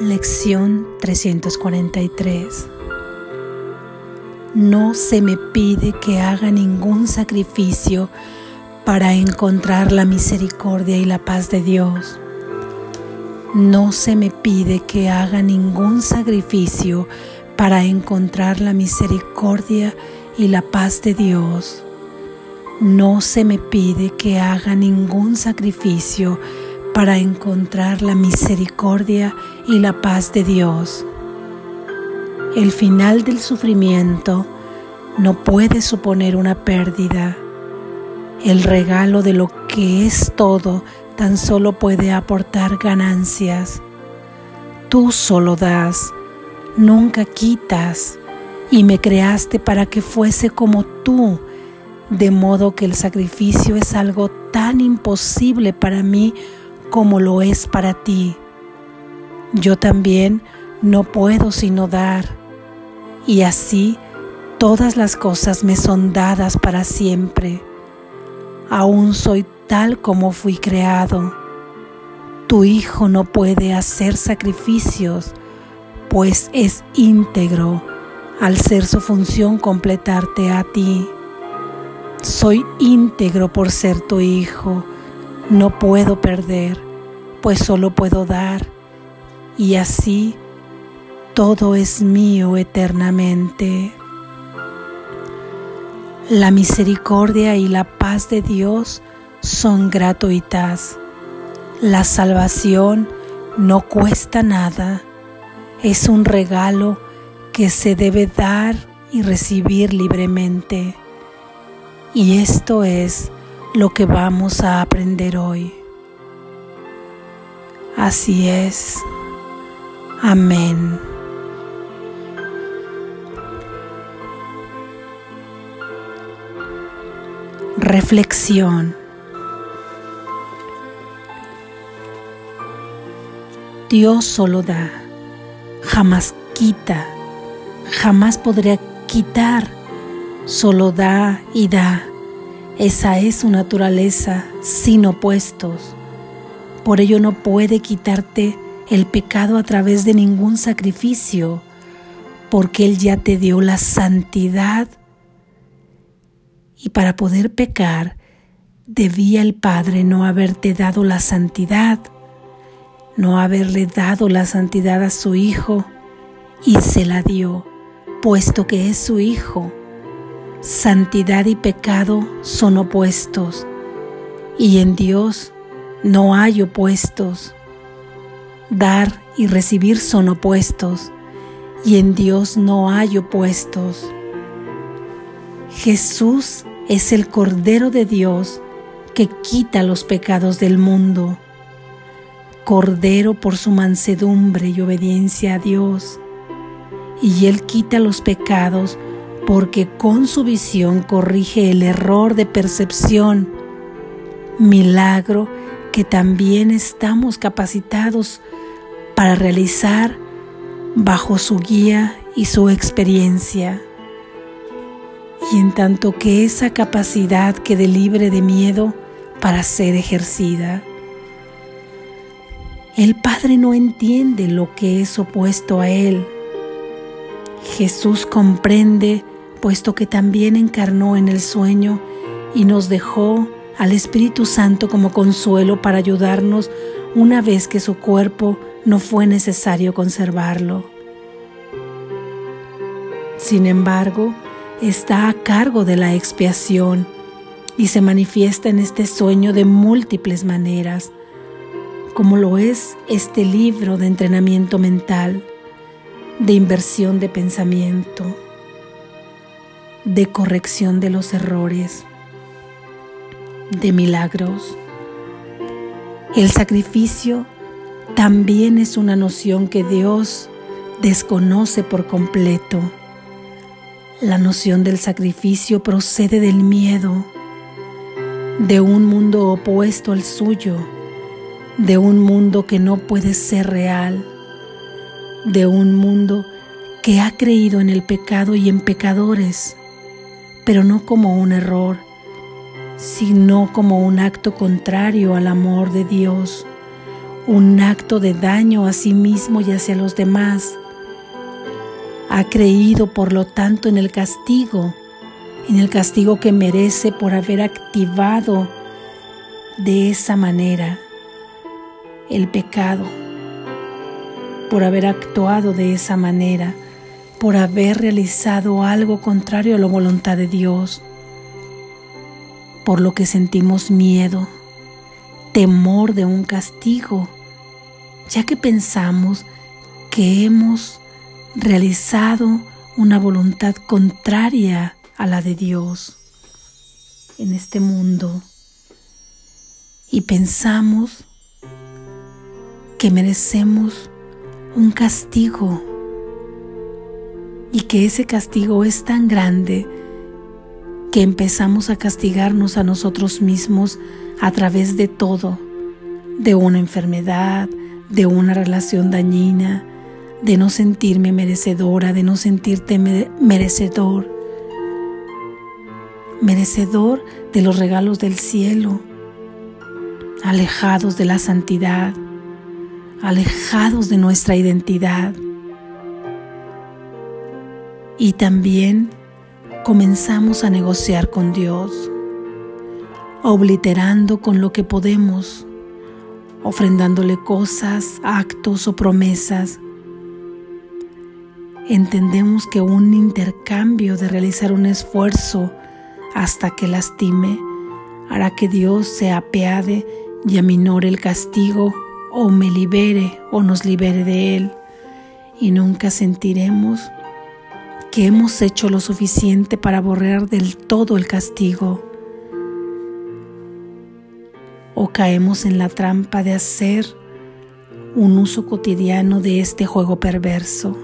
Lección 343 No se me pide que haga ningún sacrificio para encontrar la misericordia y la paz de Dios. No se me pide que haga ningún sacrificio para encontrar la misericordia y la paz de Dios. No se me pide que haga ningún sacrificio para encontrar la misericordia y la paz de Dios. El final del sufrimiento no puede suponer una pérdida. El regalo de lo que es todo tan solo puede aportar ganancias. Tú solo das, nunca quitas, y me creaste para que fuese como tú, de modo que el sacrificio es algo tan imposible para mí como lo es para ti. Yo también no puedo sino dar, y así todas las cosas me son dadas para siempre. Aún soy tal como fui creado. Tu Hijo no puede hacer sacrificios, pues es íntegro al ser su función completarte a ti. Soy íntegro por ser tu Hijo, no puedo perder, pues solo puedo dar, y así todo es mío eternamente. La misericordia y la paz de Dios son gratuitas. La salvación no cuesta nada. Es un regalo que se debe dar y recibir libremente. Y esto es lo que vamos a aprender hoy. Así es. Amén. Reflexión. Dios solo da, jamás quita, jamás podría quitar, solo da y da. Esa es su naturaleza sin opuestos. Por ello no puede quitarte el pecado a través de ningún sacrificio, porque Él ya te dio la santidad. Y para poder pecar, debía el Padre no haberte dado la santidad, no haberle dado la santidad a su Hijo y se la dio, puesto que es su Hijo. Santidad y pecado son opuestos y en Dios no hay opuestos. Dar y recibir son opuestos y en Dios no hay opuestos. Jesús es el Cordero de Dios que quita los pecados del mundo. Cordero por su mansedumbre y obediencia a Dios. Y Él quita los pecados porque con su visión corrige el error de percepción. Milagro que también estamos capacitados para realizar bajo su guía y su experiencia. Y en tanto que esa capacidad quede libre de miedo para ser ejercida. El Padre no entiende lo que es opuesto a Él. Jesús comprende, puesto que también encarnó en el sueño y nos dejó al Espíritu Santo como consuelo para ayudarnos una vez que su cuerpo no fue necesario conservarlo. Sin embargo, está a cargo de la expiación y se manifiesta en este sueño de múltiples maneras como lo es este libro de entrenamiento mental, de inversión de pensamiento, de corrección de los errores, de milagros. El sacrificio también es una noción que Dios desconoce por completo. La noción del sacrificio procede del miedo, de un mundo opuesto al suyo de un mundo que no puede ser real, de un mundo que ha creído en el pecado y en pecadores, pero no como un error, sino como un acto contrario al amor de Dios, un acto de daño a sí mismo y hacia los demás. Ha creído, por lo tanto, en el castigo, en el castigo que merece por haber activado de esa manera el pecado, por haber actuado de esa manera, por haber realizado algo contrario a la voluntad de Dios, por lo que sentimos miedo, temor de un castigo, ya que pensamos que hemos realizado una voluntad contraria a la de Dios en este mundo. Y pensamos que merecemos un castigo y que ese castigo es tan grande que empezamos a castigarnos a nosotros mismos a través de todo, de una enfermedad, de una relación dañina, de no sentirme merecedora, de no sentirte merecedor, merecedor de los regalos del cielo, alejados de la santidad, alejados de nuestra identidad. Y también comenzamos a negociar con Dios, obliterando con lo que podemos, ofrendándole cosas, actos o promesas. Entendemos que un intercambio de realizar un esfuerzo hasta que lastime hará que Dios se apiade y aminore el castigo o me libere o nos libere de él y nunca sentiremos que hemos hecho lo suficiente para borrar del todo el castigo. O caemos en la trampa de hacer un uso cotidiano de este juego perverso.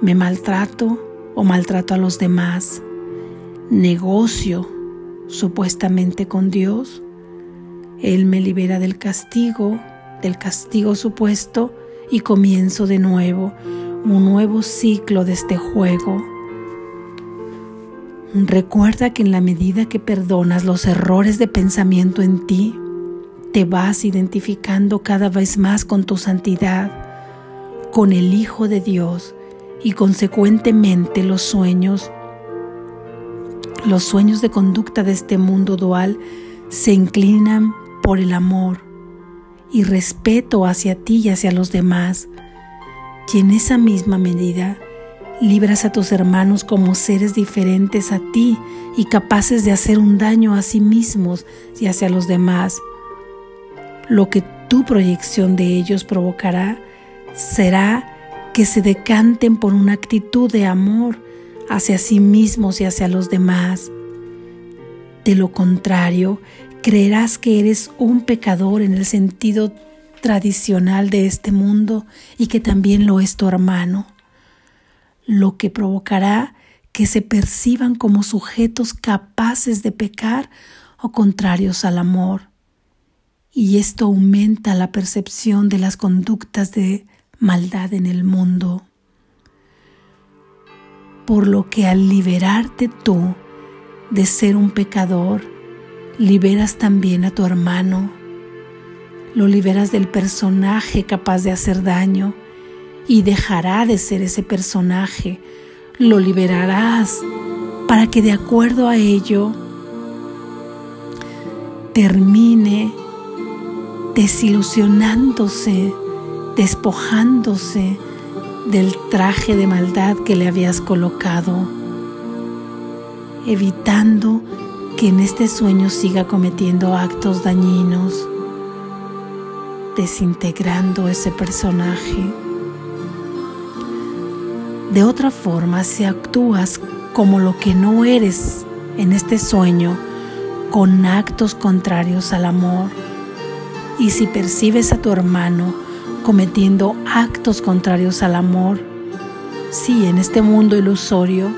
Me maltrato o maltrato a los demás. Negocio supuestamente con Dios. Él me libera del castigo, del castigo supuesto y comienzo de nuevo un nuevo ciclo de este juego. Recuerda que en la medida que perdonas los errores de pensamiento en ti, te vas identificando cada vez más con tu santidad, con el Hijo de Dios y consecuentemente los sueños, los sueños de conducta de este mundo dual se inclinan por el amor y respeto hacia ti y hacia los demás y en esa misma medida libras a tus hermanos como seres diferentes a ti y capaces de hacer un daño a sí mismos y hacia los demás. Lo que tu proyección de ellos provocará será que se decanten por una actitud de amor hacia sí mismos y hacia los demás. De lo contrario, creerás que eres un pecador en el sentido tradicional de este mundo y que también lo es tu hermano, lo que provocará que se perciban como sujetos capaces de pecar o contrarios al amor. Y esto aumenta la percepción de las conductas de maldad en el mundo. Por lo que al liberarte tú de ser un pecador, liberas también a tu hermano lo liberas del personaje capaz de hacer daño y dejará de ser ese personaje. Lo liberarás para que de acuerdo a ello termine desilusionándose, despojándose del traje de maldad que le habías colocado, evitando que en este sueño siga cometiendo actos dañinos desintegrando ese personaje. De otra forma, si actúas como lo que no eres en este sueño, con actos contrarios al amor, y si percibes a tu hermano cometiendo actos contrarios al amor, sí, en este mundo ilusorio,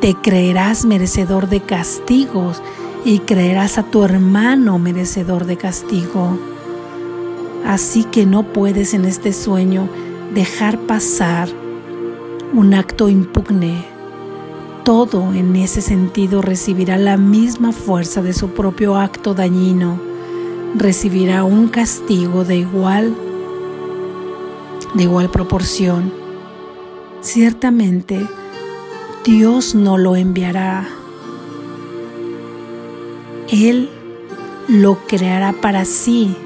te creerás merecedor de castigos y creerás a tu hermano merecedor de castigo. Así que no puedes en este sueño dejar pasar un acto impugne. Todo en ese sentido recibirá la misma fuerza de su propio acto dañino, recibirá un castigo de igual de igual proporción. Ciertamente Dios no lo enviará. Él lo creará para sí.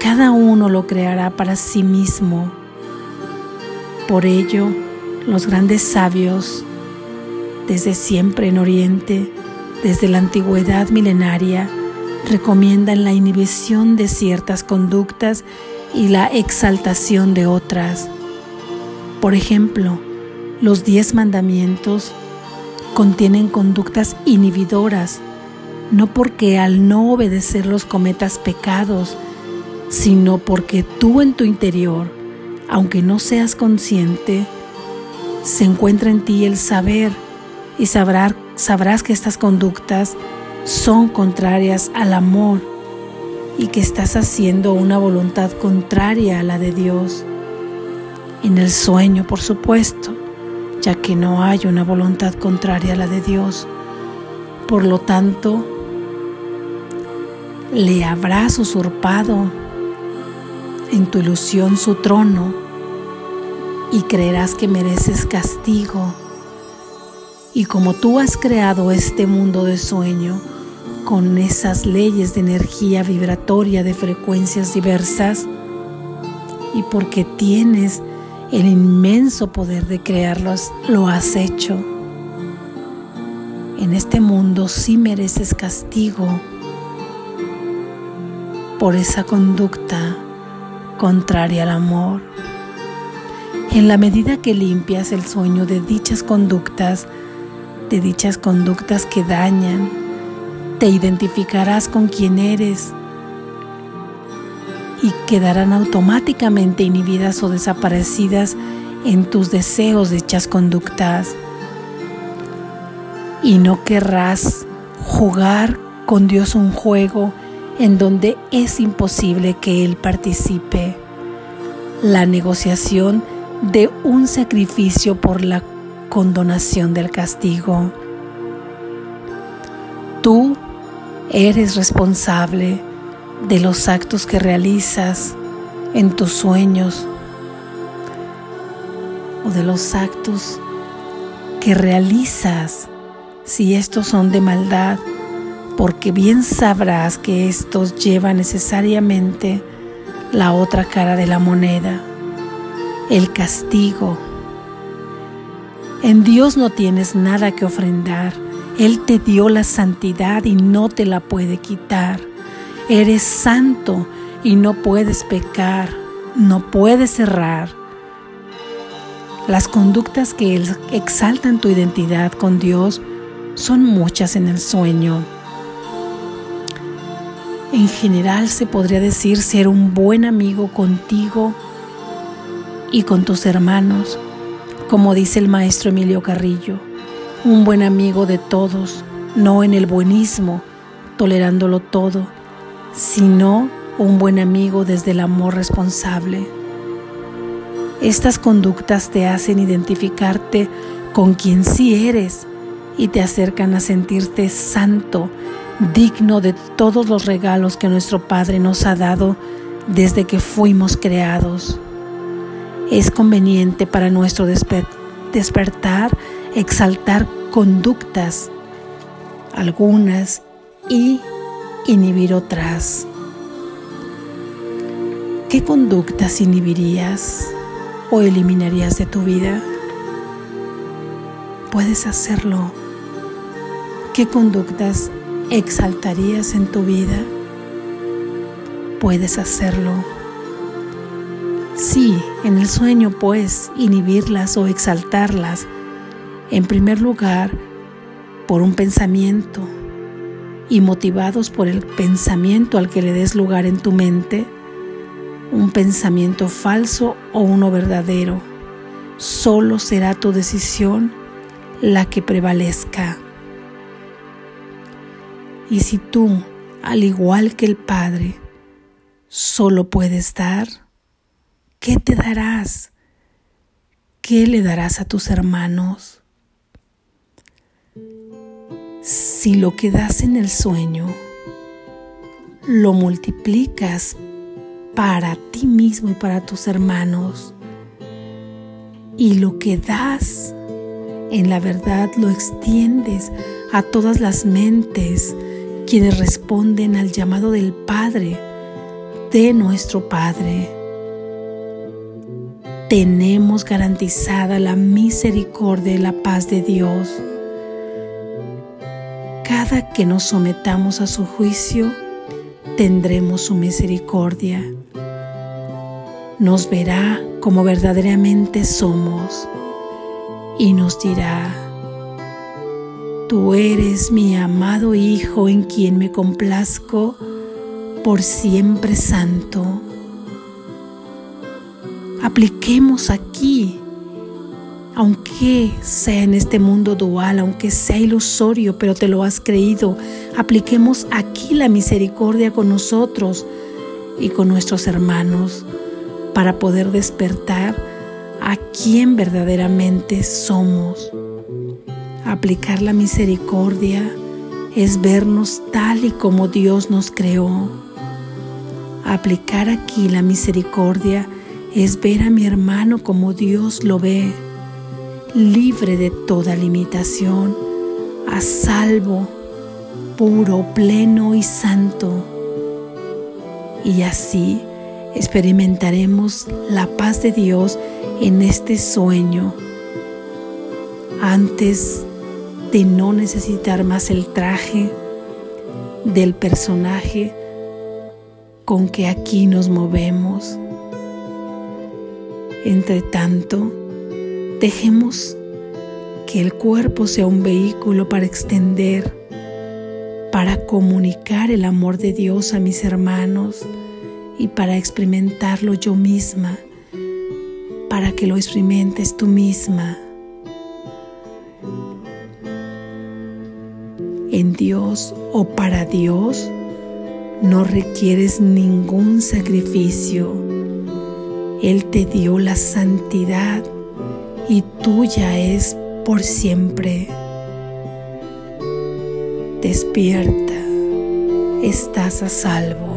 Cada uno lo creará para sí mismo. Por ello, los grandes sabios, desde siempre en Oriente, desde la antigüedad milenaria, recomiendan la inhibición de ciertas conductas y la exaltación de otras. Por ejemplo, los diez mandamientos contienen conductas inhibidoras, no porque al no obedecerlos cometas pecados, sino porque tú en tu interior, aunque no seas consciente, se encuentra en ti el saber y sabrás, sabrás que estas conductas son contrarias al amor y que estás haciendo una voluntad contraria a la de Dios. En el sueño, por supuesto, ya que no hay una voluntad contraria a la de Dios. Por lo tanto, le habrás usurpado en tu ilusión su trono y creerás que mereces castigo. Y como tú has creado este mundo de sueño, con esas leyes de energía vibratoria de frecuencias diversas y porque tienes el inmenso poder de crearlos, lo has hecho. En este mundo sí mereces castigo por esa conducta contraria al amor. En la medida que limpias el sueño de dichas conductas, de dichas conductas que dañan, te identificarás con quien eres y quedarán automáticamente inhibidas o desaparecidas en tus deseos de dichas conductas. Y no querrás jugar con Dios un juego en donde es imposible que Él participe. La negociación de un sacrificio por la condonación del castigo. Tú Eres responsable de los actos que realizas en tus sueños o de los actos que realizas si estos son de maldad, porque bien sabrás que estos llevan necesariamente la otra cara de la moneda, el castigo. En Dios no tienes nada que ofrendar él te dio la santidad y no te la puede quitar. Eres santo y no puedes pecar, no puedes errar. Las conductas que exaltan tu identidad con Dios son muchas en el sueño. En general se podría decir ser un buen amigo contigo y con tus hermanos, como dice el maestro Emilio Carrillo un buen amigo de todos, no en el buenismo, tolerándolo todo, sino un buen amigo desde el amor responsable. Estas conductas te hacen identificarte con quien sí eres y te acercan a sentirte santo, digno de todos los regalos que nuestro Padre nos ha dado desde que fuimos creados. Es conveniente para nuestro despertar exaltar conductas, algunas, y inhibir otras. ¿Qué conductas inhibirías o eliminarías de tu vida? Puedes hacerlo. ¿Qué conductas exaltarías en tu vida? Puedes hacerlo. Sí, en el sueño puedes inhibirlas o exaltarlas en primer lugar, por un pensamiento y motivados por el pensamiento al que le des lugar en tu mente, un pensamiento falso o uno verdadero, solo será tu decisión la que prevalezca. Y si tú, al igual que el Padre, solo puedes dar, ¿qué te darás? ¿Qué le darás a tus hermanos? Si lo que das en el sueño lo multiplicas para ti mismo y para tus hermanos. Y lo que das, en la verdad lo extiendes a todas las mentes quienes responden al llamado del Padre, de nuestro Padre. Tenemos garantizada la misericordia y la paz de Dios. Cada que nos sometamos a su juicio, tendremos su misericordia. Nos verá como verdaderamente somos y nos dirá, Tú eres mi amado Hijo en quien me complazco por siempre santo. Apliquemos aquí, aunque sea en este mundo dual, aunque sea ilusorio, pero te lo has creído, apliquemos aquí la misericordia con nosotros y con nuestros hermanos para poder despertar a quien verdaderamente somos. Aplicar la misericordia es vernos tal y como Dios nos creó. Aplicar aquí la misericordia es ver a mi hermano como Dios lo ve, libre de toda limitación, a salvo, puro, pleno y santo. Y así experimentaremos la paz de Dios en este sueño antes de no necesitar más el traje del personaje con que aquí nos movemos. Entre tanto, dejemos que el cuerpo sea un vehículo para extender, para comunicar el amor de Dios a mis hermanos y para experimentarlo yo misma, para que lo experimentes tú misma. En Dios o para Dios, no requieres ningún sacrificio. Él te dio la santidad y tuya es por siempre. Despierta, estás a salvo.